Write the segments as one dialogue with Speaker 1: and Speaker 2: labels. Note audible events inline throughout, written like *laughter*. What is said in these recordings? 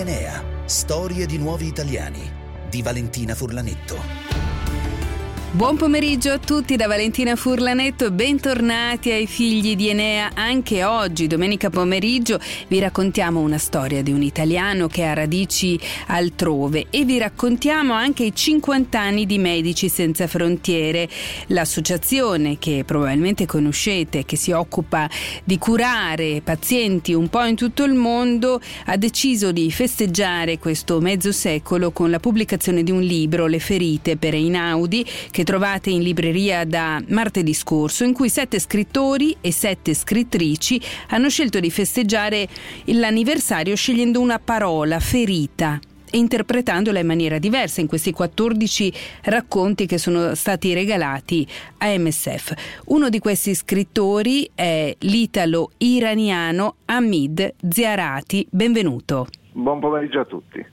Speaker 1: Enea. Storie di nuovi italiani. Di Valentina Furlanetto.
Speaker 2: Buon pomeriggio a tutti da Valentina Furlanetto e bentornati ai figli di Enea. Anche oggi, domenica pomeriggio, vi raccontiamo una storia di un italiano che ha radici altrove e vi raccontiamo anche i 50 anni di Medici Senza Frontiere, l'associazione che probabilmente conoscete, che si occupa di curare pazienti un po' in tutto il mondo, ha deciso di festeggiare questo mezzo secolo con la pubblicazione di un libro, Le ferite per Einaudi, che che trovate in libreria da martedì scorso, in cui sette scrittori e sette scrittrici hanno scelto di festeggiare l'anniversario scegliendo una parola, ferita, e interpretandola in maniera diversa in questi 14 racconti che sono stati regalati a MSF. Uno di questi scrittori è l'italo-iraniano Hamid Ziarati. Benvenuto.
Speaker 3: Buon pomeriggio a tutti.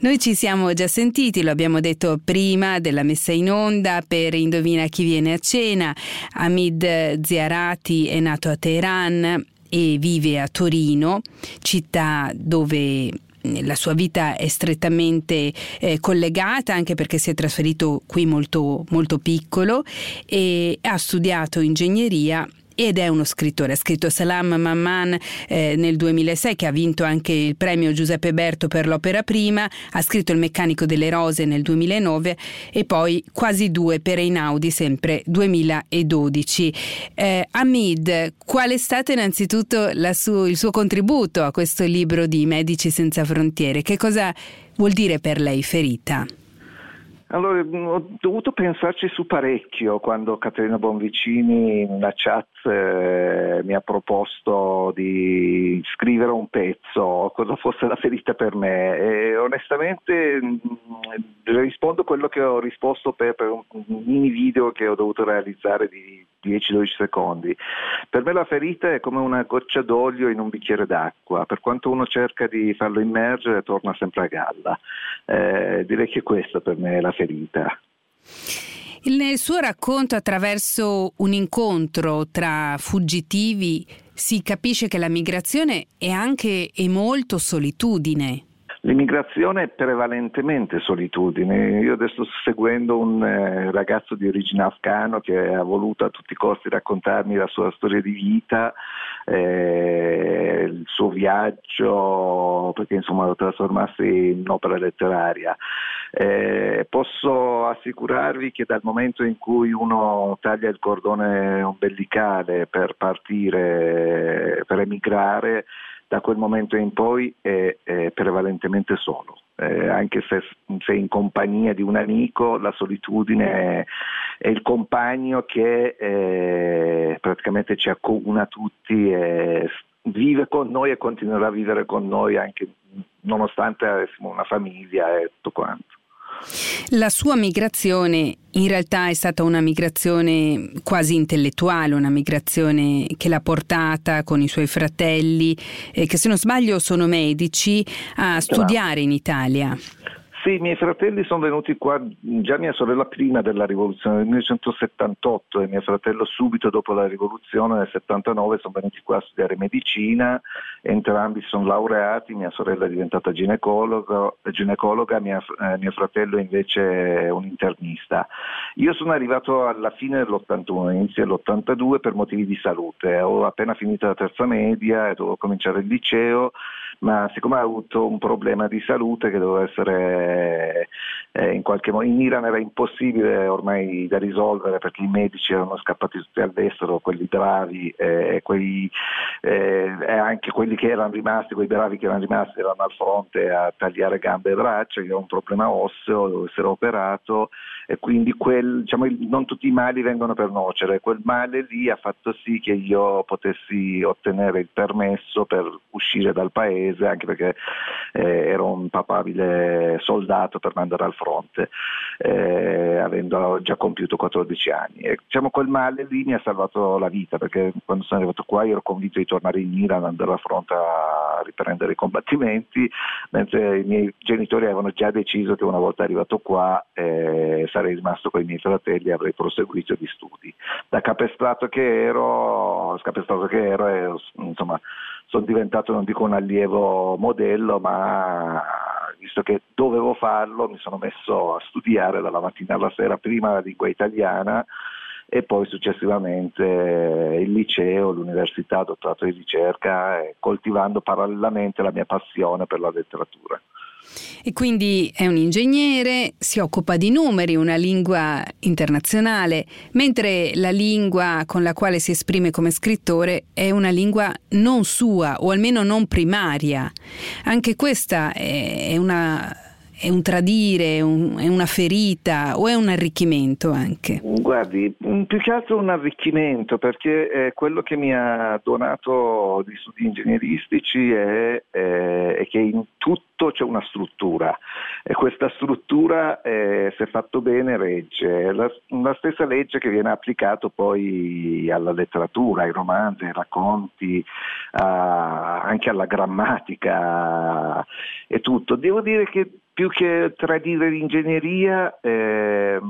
Speaker 2: Noi ci siamo già sentiti, lo abbiamo detto prima della messa in onda per Indovina chi viene a cena. Hamid Ziarati è nato a Teheran e vive a Torino, città dove la sua vita è strettamente eh, collegata anche perché si è trasferito qui molto, molto piccolo e ha studiato ingegneria ed è uno scrittore. Ha scritto Salam Mamman eh, nel 2006 che ha vinto anche il premio Giuseppe Berto per l'opera prima, ha scritto Il meccanico delle rose nel 2009 e poi Quasi due per Einaudi sempre 2012. Eh, Hamid, qual è stato innanzitutto su- il suo contributo a questo libro di Medici senza frontiere? Che cosa vuol dire per lei ferita?
Speaker 3: Allora, mm, ho dovuto pensarci su parecchio quando Caterina Bonvicini in una chat eh, mi ha proposto di scrivere un pezzo, cosa fosse la ferita per me e onestamente mh, mm, rispondo quello che ho risposto per, per, un mini video che ho dovuto realizzare di 10-12 secondi. Per me la ferita è come una goccia d'olio in un bicchiere d'acqua, per quanto uno cerca di farlo immergere torna sempre a galla. Eh, direi che questa per me è la ferita.
Speaker 2: Nel suo racconto, attraverso un incontro tra fuggitivi, si capisce che la migrazione è anche e molto solitudine.
Speaker 3: L'immigrazione è prevalentemente solitudine. Io adesso sto seguendo un eh, ragazzo di origine afghano che ha voluto a tutti i costi raccontarmi la sua storia di vita, eh, il suo viaggio, perché insomma lo trasformarsi in un'opera letteraria. Eh, posso assicurarvi che dal momento in cui uno taglia il cordone ombelicale per partire, per emigrare, da quel momento in poi è, è prevalentemente solo. Eh, anche se, se, in compagnia di un amico, la solitudine è, il compagno che eh, praticamente ci accomuna tutti e vive con noi e continuerà a vivere con noi anche nonostante avessimo una famiglia e tutto quanto.
Speaker 2: La sua migrazione in realtà è stata una migrazione quasi intellettuale, una migrazione che l'ha portata con i suoi fratelli, eh, che se non sbaglio sono medici, a studiare in Italia.
Speaker 3: Sì, i miei fratelli sono venuti qua, già mia sorella prima della rivoluzione del 1978 e mio fratello subito dopo la rivoluzione nel 79 sono venuti qua a studiare medicina, entrambi sono laureati, mia sorella è diventata ginecologa, mia, eh, mio fratello invece è un internista. Io sono arrivato alla fine dell'81, inizio dell'82 per motivi di salute, ho appena finito la terza media e dovevo cominciare il liceo ma siccome ha avuto un problema di salute che doveva essere eh, in qualche modo in Iran era impossibile ormai da risolvere perché i medici erano scappati tutti all'estero, quelli bravi eh, eh, e anche quelli che erano rimasti, quei bravi che erano rimasti erano al fronte a tagliare gambe e braccia, che era un problema osseo, doveva essere operato e quindi quel, diciamo, non tutti i mali vengono per nocere, quel male lì ha fatto sì che io potessi ottenere il permesso per uscire dal paese, anche perché eh, ero un papabile soldato per mandare al fronte, eh, avendo già compiuto 14 anni. E, diciamo, quel male lì mi ha salvato la vita, perché quando sono arrivato qua ero convinto di tornare in Iran, andare al fronte a riprendere i combattimenti, mentre i miei genitori avevano già deciso che una volta arrivato qua eh, sarei rimasto con i miei fratelli e avrei proseguito gli studi. Da capestrato che ero, scapestrato che ero, e, insomma, sono diventato, non dico un allievo modello, ma visto che dovevo farlo mi sono messo a studiare dalla mattina alla sera prima la lingua italiana e poi successivamente il liceo, l'università, dottorato di ricerca, coltivando parallelamente la mia passione per la letteratura.
Speaker 2: E quindi è un ingegnere, si occupa di numeri, una lingua internazionale, mentre la lingua con la quale si esprime come scrittore è una lingua non sua o almeno non primaria. Anche questa è una è un tradire, un, è una ferita o è un arricchimento anche?
Speaker 3: Guardi, più che altro un arricchimento perché eh, quello che mi ha donato di studi ingegneristici è, eh, è che in tutto c'è una struttura e questa struttura eh, se fatto bene regge, la, la, stessa legge che viene applicata poi alla letteratura, ai romanzi, ai racconti, a, anche alla grammatica e tutto. Devo dire che più che tradire l'ingegneria eh,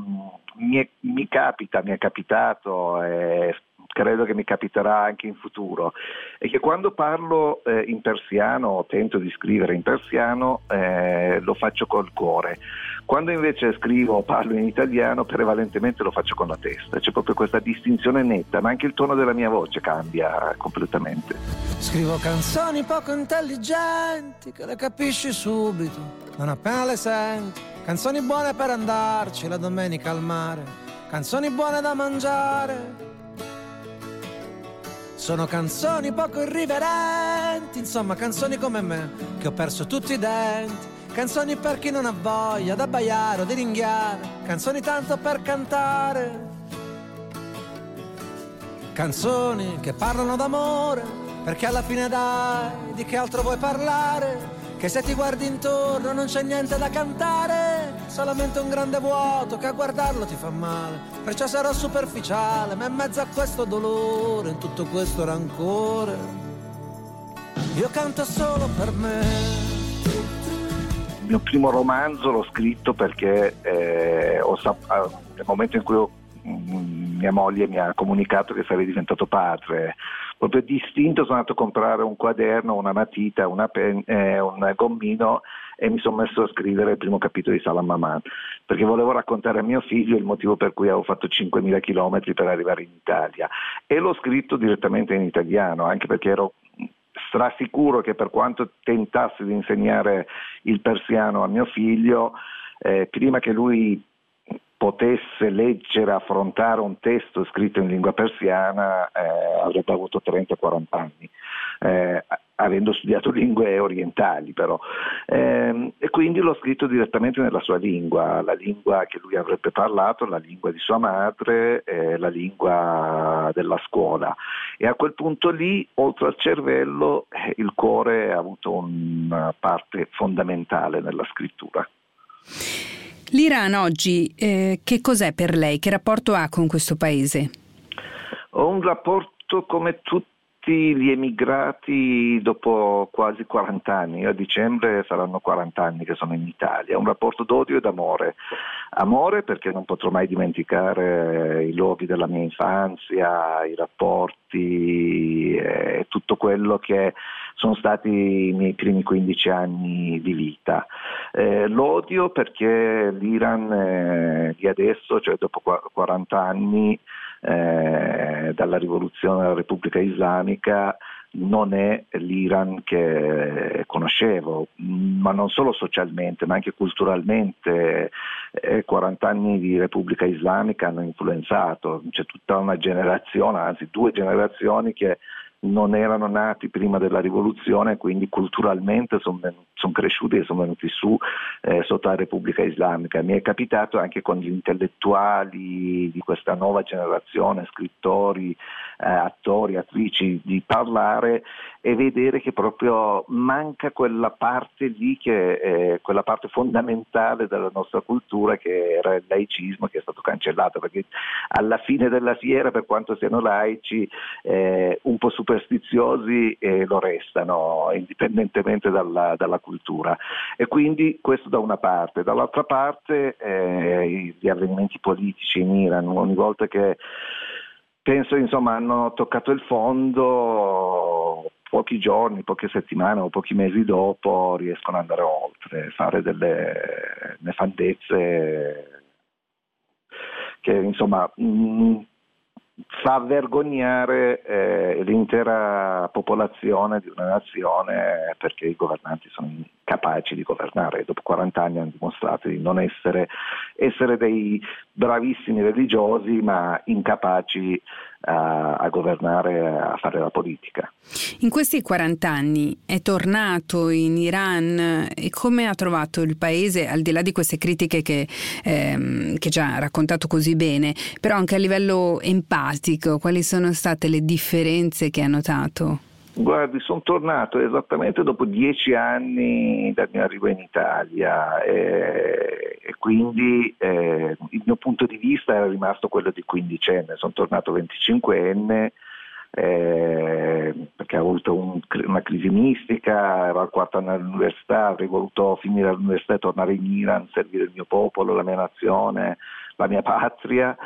Speaker 3: mi, mi, capita, mi è capitato, eh, credo che mi capiterà anche in futuro, è che quando parlo eh, in persiano o tento di scrivere in persiano eh, lo faccio col cuore. Quando invece scrivo o parlo in italiano prevalentemente lo faccio con la testa, c'è proprio questa distinzione netta, ma anche il tono della mia voce cambia completamente.
Speaker 4: Scrivo canzoni poco intelligenti che le capisci subito, non appena le senti, canzoni buone per andarci la domenica al mare, canzoni buone da mangiare. Sono canzoni poco irriverenti, insomma canzoni come me, che ho perso tutti i denti Canzoni per chi non ha voglia d'abbaiare o di ringhiare, canzoni tanto per cantare. Canzoni che parlano d'amore, perché alla fine dai, di che altro vuoi parlare? Che se ti guardi intorno non c'è niente da cantare, solamente un grande vuoto che a guardarlo ti fa male. Perciò sarò superficiale, ma in mezzo a questo dolore, in tutto questo rancore, io canto solo per me
Speaker 3: il mio primo romanzo l'ho scritto perché eh, sap- nel momento in cui ho, mm, mia moglie mi ha comunicato che sarei diventato padre, proprio distinto sono andato a comprare un quaderno, una matita, una pen- eh, un gommino e mi sono messo a scrivere il primo capitolo di Salam Maman perché volevo raccontare a mio figlio il motivo per cui avevo fatto 5.000 km per arrivare in Italia. E l'ho scritto direttamente in italiano anche perché ero strasicuro che per quanto tentassi di insegnare il persiano a mio figlio, eh, prima che lui potesse leggere, affrontare un testo scritto in lingua persiana, eh, avrebbe avuto 30-40 anni. Eh, avendo studiato *laughs* lingue orientali però. Eh, e quindi l'ho scritto direttamente nella sua lingua, la lingua che lui avrebbe parlato, la lingua di sua madre, la lingua della scuola. E a quel punto lì, oltre al cervello, eh, il cuore ha avuto una parte fondamentale nella scrittura.
Speaker 2: L'Iran oggi eh, che cos'è per lei? Che rapporto ha con questo paese?
Speaker 3: Ho un rapporto come tutti gli emigrati dopo quasi 40 anni, a dicembre saranno 40 anni che sono in Italia, un rapporto d'odio e d'amore. Amore perché non potrò mai dimenticare i luoghi della mia infanzia, i rapporti e tutto quello che sono stati i miei primi 15 anni di vita. Eh, l'odio perché l'Iran eh, di adesso, cioè dopo 40 anni, eh, dalla rivoluzione della Repubblica Islamica non è l'Iran che conoscevo, ma non solo socialmente, ma anche culturalmente. Eh, 40 anni di Repubblica Islamica hanno influenzato, c'è tutta una generazione, anzi due generazioni che non erano nati prima della rivoluzione, quindi culturalmente sono son cresciuti e sono venuti su eh, sotto la Repubblica Islamica. Mi è capitato anche con gli intellettuali di questa nuova generazione, scrittori, eh, attori, attrici, di parlare e vedere che proprio manca quella parte lì, che è quella parte fondamentale della nostra cultura che era il laicismo che è stato cancellato, perché alla fine della fiera, per quanto siano laici, eh, un po' superstiziosi eh, lo restano, indipendentemente dalla, dalla, cultura. E quindi questo da una parte. Dall'altra parte eh, gli avvenimenti politici in Iran, ogni volta che penso insomma hanno toccato il fondo pochi giorni, poche settimane o pochi mesi dopo riescono ad andare oltre, fare delle nefandezze che insomma mh, mm, fa vergognare eh, l'intera popolazione di una nazione perché i governanti sono incapaci di governare. Dopo 40 anni hanno dimostrato di non essere, essere dei bravissimi religiosi ma incapaci a, a, governare, a fare la politica.
Speaker 2: In questi 40 anni è tornato in Iran e come ha trovato il paese, al di là di queste critiche che, ehm, che già ha raccontato così bene, però anche a livello empatico, quali sono state le differenze che ha notato?
Speaker 3: Guardi, sono tornato esattamente dopo dieci anni dal mio arrivo in Italia e, e quindi eh, il mio punto di vista era rimasto quello di quindicenne, sono tornato 25enne eh, perché ho avuto un, una crisi mistica, ero al quarto anno all'università, avrei voluto finire l'università e tornare in Iran, servire il mio popolo, la mia nazione, la mia patria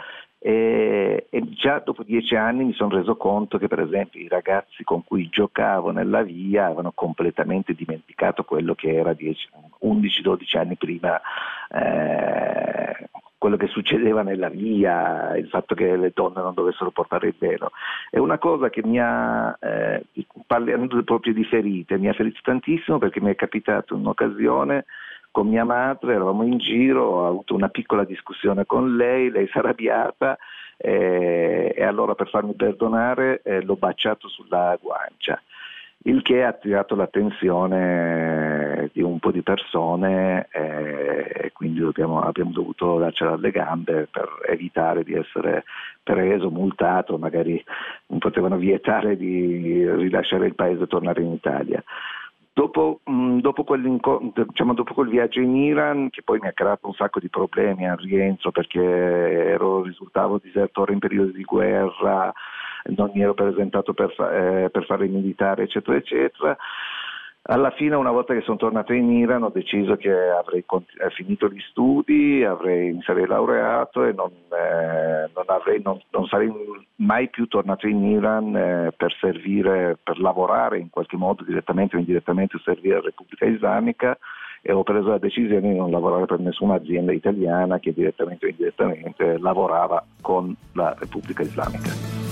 Speaker 3: e, e, già dopo dieci anni mi sono reso conto che per esempio i ragazzi con cui giocavo nella via avevano completamente dimenticato quello che era 11-12 anni prima, eh, quello che succedeva nella via, il fatto che le donne non dovessero portare il velo. È una cosa che mi ha, eh, parlando proprio di ferite, mi ha ferito tantissimo perché mi è capitato un'occasione con mia madre, eravamo in giro, ho avuto una piccola discussione con lei, lei si è arrabbiata eh, e allora per farmi perdonare eh, l'ho baciato sulla guancia, il che ha attirato l'attenzione di un po' di persone eh, e quindi dobbiamo, abbiamo dovuto lanciare le gambe per evitare di essere preso, multato, magari non potevano vietare di rilasciare il paese e tornare in Italia. Dopo, mh, mm, dopo, diciamo, dopo, quel viaggio in Iran, che poi mi ha creato un sacco di problemi al rientro perché ero, risultavo disertore in periodo di guerra, non mi ero presentato per, eh, per fare il militare, eccetera, eccetera, alla fine, una volta che sono tornato in Iran, ho deciso che avrei eh, finito gli studi, avrei, mi sarei laureato e non, eh, non, avrei, non, non, sarei mai più tornato in Iran eh, per servire, per lavorare in qualche modo direttamente o indirettamente servire la Repubblica Islamica e ho preso la decisione di non lavorare per nessuna azienda italiana che direttamente o indirettamente lavorava con la Repubblica Islamica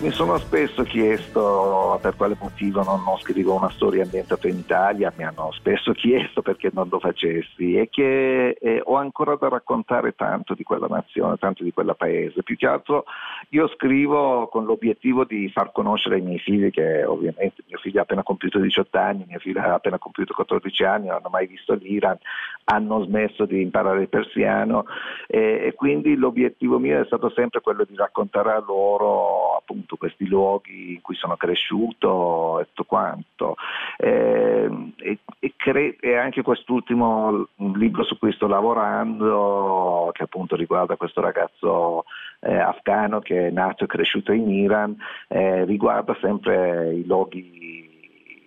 Speaker 3: mi sono spesso chiesto per quale motivo non, non, scrivo una storia ambientata in Italia, mi hanno spesso chiesto perché non lo facessi e che eh, ho ancora da raccontare tanto di quella nazione, tanto di quel paese. Più che altro io scrivo con l'obiettivo di far conoscere ai miei figli, che ovviamente mio figlio ha appena compiuto 18 anni, mio figlio ha appena compiuto 14 anni, non hanno mai visto l'Iran, hanno smesso di imparare il persiano e, e quindi l'obiettivo mio è stato sempre quello di raccontare a loro appunto appunto questi luoghi in cui sono cresciuto e tutto quanto. Eh, e, e, cre- e, anche quest'ultimo libro su cui sto lavorando, che appunto riguarda questo ragazzo eh, afghano che è nato e cresciuto in Iran, eh, riguarda sempre i luoghi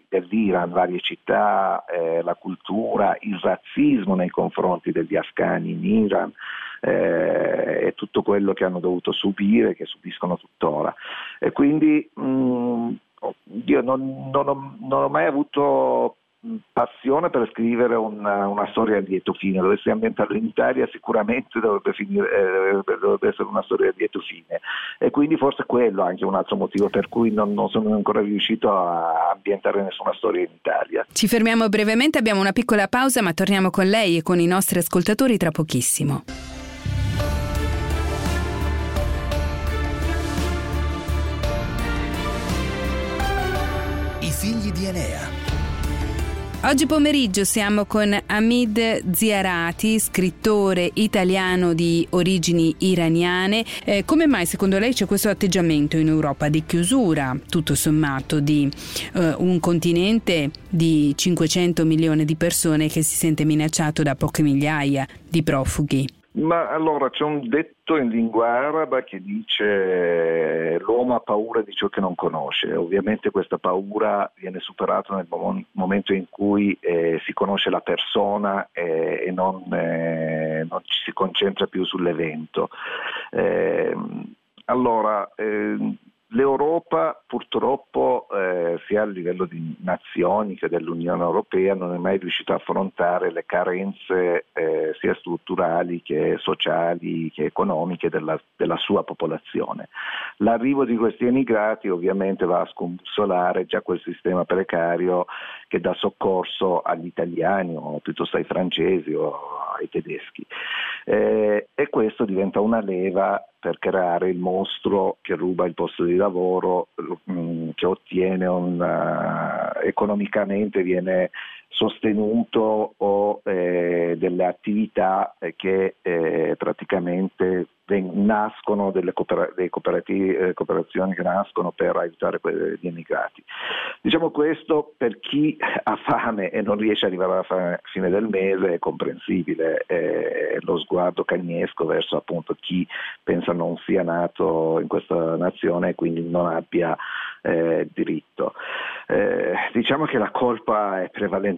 Speaker 3: dell'Iran, varie città, eh, la cultura, il razzismo nei confronti degli afghani in Iran eh, e tutto quello che hanno dovuto subire, che subiscono tuttora. E quindi mh, mm, io non, non, ho, non ho mai avuto passione per scrivere una, una storia a lieto fine, dovesse ambientarlo in Italia sicuramente dovrebbe, finire, eh, dovrebbe, essere una storia a lieto fine e quindi forse quello è anche un altro motivo per cui non, non sono ancora riuscito a ambientare nessuna storia in Italia.
Speaker 2: Ci fermiamo brevemente, abbiamo una piccola pausa ma torniamo con lei e con i nostri ascoltatori tra pochissimo.
Speaker 1: Enea
Speaker 2: Oggi pomeriggio siamo con Hamid Ziarati, scrittore italiano di origini iraniane. Eh, come mai secondo lei c'è questo atteggiamento in Europa di chiusura, tutto sommato, di eh, un continente di 500 milioni di persone che si sente minacciato da poche migliaia di profughi?
Speaker 3: Ma allora c'è un detto in lingua araba che dice l'uomo ha paura di ciò che non conosce. Ovviamente questa paura viene superata nel momento in cui eh, si conosce la persona eh, e non, eh, non, ci si concentra più sull'evento. Ehm, allora, ehm, L'Europa purtroppo eh, sia a livello di nazioni che dell'Unione Europea non è mai riuscita a affrontare le carenze eh, sia strutturali che sociali che economiche della, della, sua popolazione. L'arrivo di questi emigrati ovviamente va a scombussolare già quel sistema precario che dà soccorso agli italiani o piuttosto ai francesi o ai tedeschi eh, e questo diventa una leva per creare il mostro che ruba il posto di lavoro, mm, che ottiene un, uh, economicamente viene sostenuto o eh, delle attività che eh, praticamente nascono delle eh, cooperazioni che nascono per aiutare gli emigrati. Diciamo questo per chi ha fame e non riesce ad arrivare alla fine del mese è comprensibile, è lo sguardo cagnesco verso appunto chi pensa non sia nato in questa nazione e quindi non abbia eh, diritto. Eh, diciamo che la colpa è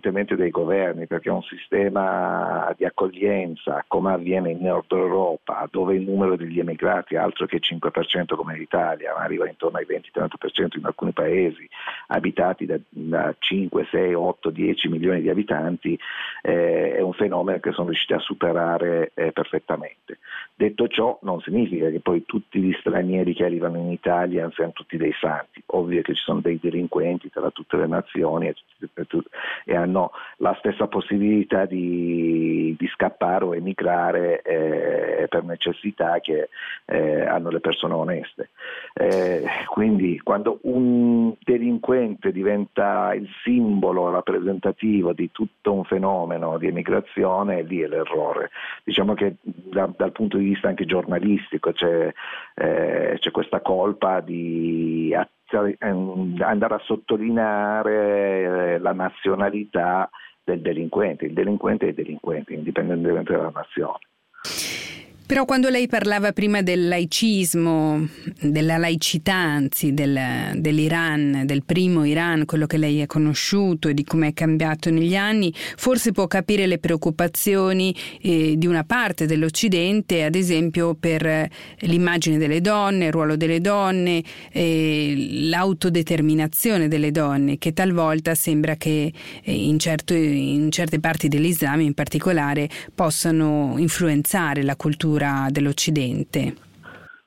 Speaker 3: prevalentemente dei governi perché è un sistema di accoglienza come avviene in Nord Europa dove il numero degli emigrati è altro che 5% come l'Italia, ma arriva intorno ai 20-30% in alcuni paesi abitati da, da 5, 6, 8, 10 milioni di abitanti, eh, è un fenomeno che sono riusciti a superare eh, perfettamente. Detto ciò non significa che poi tutti gli stranieri che arrivano in Italia siano tutti dei santi, ovvio che ci sono dei delinquenti tra tutte le nazioni e, e hanno la stessa possibilità di, di scappare o emigrare eh, per necessità che eh, hanno le persone oneste. Eh, quindi quando un delinquente diventa il simbolo rappresentativo di tutto un fenomeno di emigrazione, lì è l'errore. Diciamo che da, dal punto di vista anche giornalistico c'è, eh, c'è questa colpa di ehm, andare a sottolineare eh, la nazionalità del delinquente. Il delinquente è delinquente, indipendentemente dalla nazione.
Speaker 2: Però quando lei parlava prima del laicismo, della laicità anzi del, dell'Iran, del primo Iran, quello che lei ha conosciuto e di come è cambiato negli anni, forse può capire le preoccupazioni eh, di una parte dell'Occidente, ad esempio per l'immagine delle donne, il ruolo delle donne, eh, l'autodeterminazione delle donne, che talvolta sembra che eh, in, certo, in certe parti dell'Islam in particolare possano influenzare la cultura cultura dell'Occidente?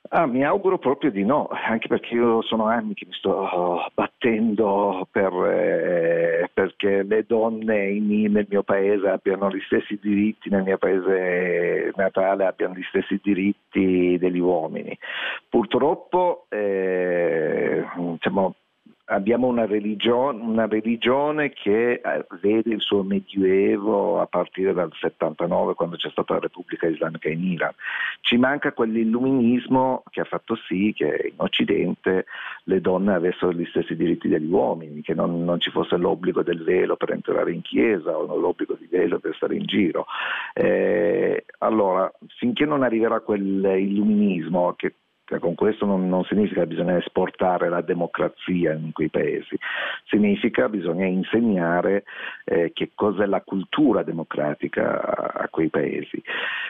Speaker 3: Ah, mi auguro proprio di no, anche perché io sono anni che mi sto battendo per, eh, perché le donne in, nel mio paese abbiano gli stessi diritti, nel mio paese natale abbiano gli stessi diritti degli uomini. Purtroppo eh, diciamo, abbiamo una religione, una religione, che eh, vede il suo medioevo a partire dal 79 quando c'è stata la Repubblica Islamica in Iran. Ci manca quell'illuminismo che ha fatto sì che in Occidente le donne avessero gli stessi diritti degli uomini, che non, non ci fosse l'obbligo del velo per entrare in chiesa o l'obbligo di velo per stare in giro. Eh, allora, finché non arriverà quell'illuminismo che cioè, con questo non, non, significa che bisogna esportare la democrazia in quei paesi, significa che bisogna insegnare eh, che cos'è la cultura democratica a, a quei paesi.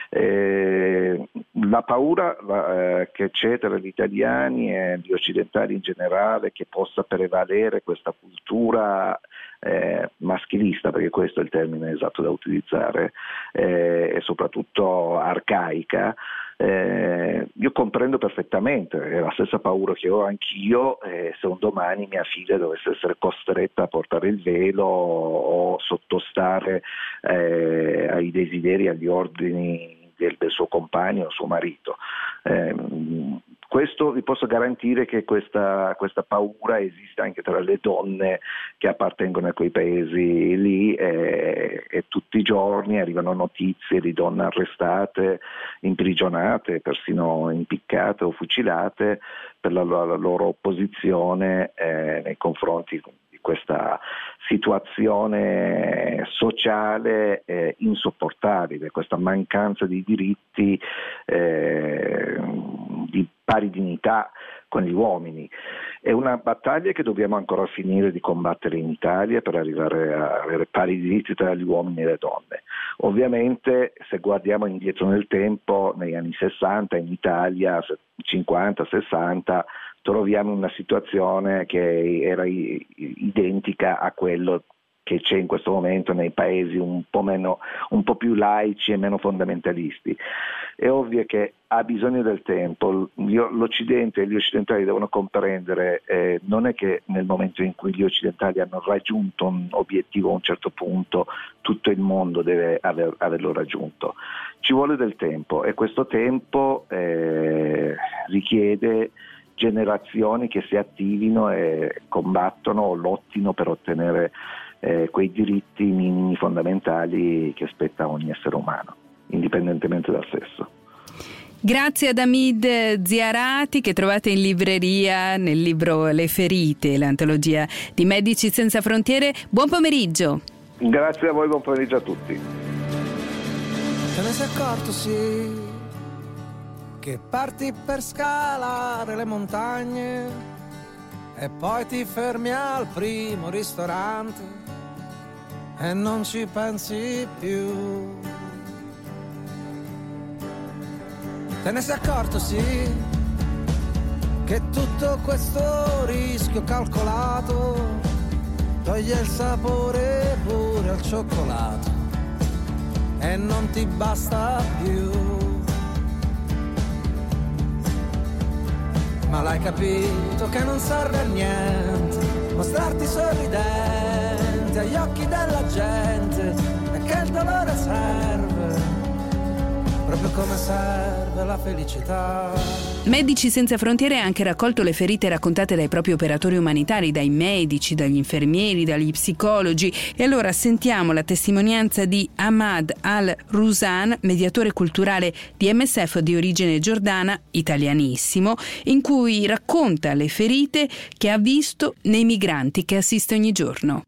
Speaker 3: Eh, la paura eh, che c'è tra gli italiani e gli occidentali in generale che possa prevalere questa cultura eh, maschilista, perché questo è il termine esatto da utilizzare, eh, e soprattutto arcaica, eh, io comprendo perfettamente, è la stessa paura che ho anch'io eh, se un domani mia figlia dovesse essere costretta a portare il velo o sottostare eh, ai desideri, agli ordini del, del, suo compagno o suo marito. Questo vi posso garantire che questa, questa, paura esiste anche tra le donne che appartengono a quei paesi lì e, e, tutti i giorni arrivano notizie di donne arrestate, imprigionate, persino impiccate o fucilate per la, la loro opposizione eh, nei confronti questa situazione sociale eh, insopportabile, questa mancanza di diritti eh, di pari dignità con gli uomini. È una battaglia che dobbiamo ancora finire di combattere in Italia per arrivare a avere pari diritti tra gli uomini e le donne. Ovviamente se guardiamo indietro nel tempo, negli anni 60 in Italia, 50-60, troviamo una situazione che era identica a quello che c'è in questo momento nei paesi un po', meno, un po' più laici e meno fondamentalisti. È ovvio che ha bisogno del tempo, l'Occidente e gli occidentali devono comprendere, eh, non è che nel momento in cui gli occidentali hanno raggiunto un obiettivo a un certo punto tutto il mondo deve aver, averlo raggiunto, ci vuole del tempo e questo tempo eh, richiede generazioni che si attivino e combattono o lottino per ottenere eh, quei diritti minimi fondamentali che spetta a ogni essere umano, indipendentemente dal sesso.
Speaker 2: Grazie ad Amid Ziarati che trovate in libreria nel libro Le ferite, l'antologia di Medici Senza Frontiere. Buon pomeriggio.
Speaker 3: Grazie a voi, buon pomeriggio a tutti.
Speaker 4: Te ne sei accorto, sì, che parti per scalare le montagne e poi ti fermi al primo ristorante e non ci pensi più. Te ne sei accorto, sì, che tutto questo rischio calcolato toglie il sapore pure al cioccolato e non ti basta più. Ma l'hai capito che non serve a niente mostrarti sorridente agli occhi della gente e che il dolore serve, proprio come serve la felicità.
Speaker 2: Medici Senza Frontiere ha anche raccolto le ferite raccontate dai propri operatori umanitari, dai medici, dagli infermieri, dagli psicologi. E allora sentiamo la testimonianza di Ahmad Al-Rusan, mediatore culturale di MSF di origine giordana, italianissimo, in cui racconta le ferite che ha visto nei migranti che assiste ogni giorno.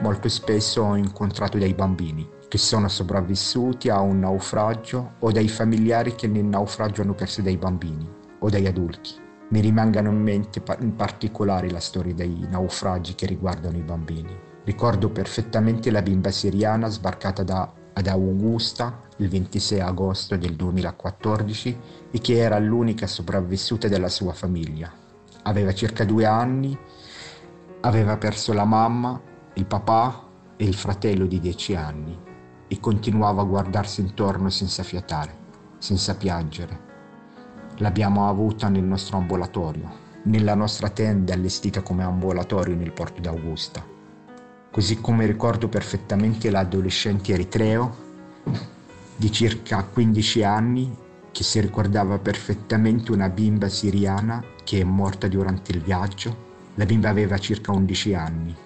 Speaker 5: Molto spesso ho incontrato dei bambini che sono sopravvissuti a un naufragio o dei familiari che nel naufragio hanno perso dei bambini o degli adulti. Mi rimangano in mente in particolare la storia dei naufragi che riguardano i bambini. Ricordo perfettamente la bimba siriana sbarcata da, ad Augusta il 26 agosto del 2014 e che era l'unica sopravvissuta della sua famiglia. Aveva circa due anni, aveva perso la mamma il papà e il fratello di dieci anni e continuava a guardarsi intorno senza fiatare, senza piangere. L'abbiamo avuta nel nostro ambulatorio, nella nostra tenda allestita come ambulatorio nel porto d'Augusta. Così come ricordo perfettamente l'adolescente eritreo di circa 15 anni che si ricordava perfettamente una bimba siriana che è morta durante il viaggio. La bimba aveva circa 11 anni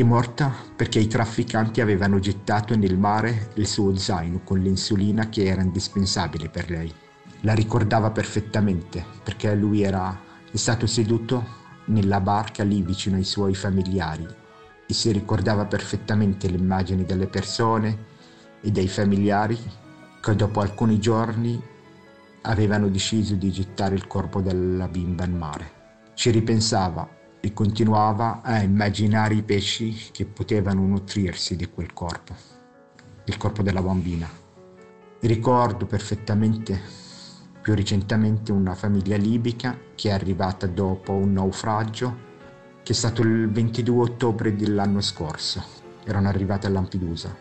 Speaker 5: è morta perché i trafficanti avevano gettato nel mare il suo zaino con l'insulina che era indispensabile per lei. La ricordava perfettamente perché lui era stato seduto nella barca lì vicino ai suoi familiari e si ricordava perfettamente le immagini delle persone e dei familiari che dopo alcuni giorni avevano deciso di gettare il corpo della bimba in mare. Ci ripensava e continuava a immaginare i pesci che potevano nutrirsi di quel corpo, il corpo della bambina. Ricordo perfettamente più recentemente una famiglia libica che è arrivata dopo un naufragio che è stato il 22 ottobre dell'anno scorso. Erano arrivati a Lampedusa.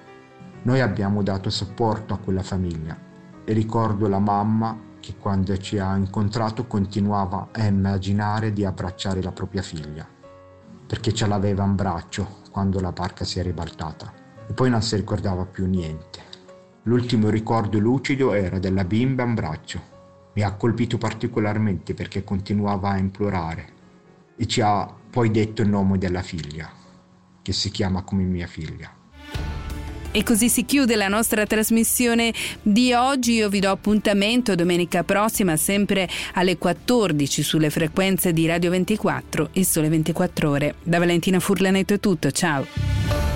Speaker 5: Noi abbiamo dato supporto a quella famiglia e ricordo la mamma che quando ci ha incontrato continuava a immaginare di abbracciare la propria figlia, perché ce l'aveva in braccio quando la barca si è ribaltata e poi non si ricordava più niente. L'ultimo ricordo lucido era della bimba in braccio. Mi ha colpito particolarmente perché continuava a implorare e ci ha poi detto il nome della figlia, che si chiama come mia figlia.
Speaker 2: E così si chiude la nostra trasmissione di oggi. Io vi do appuntamento domenica prossima, sempre alle 14 sulle frequenze di Radio 24 e Sole 24 Ore. Da Valentina Furlanetto è tutto, ciao.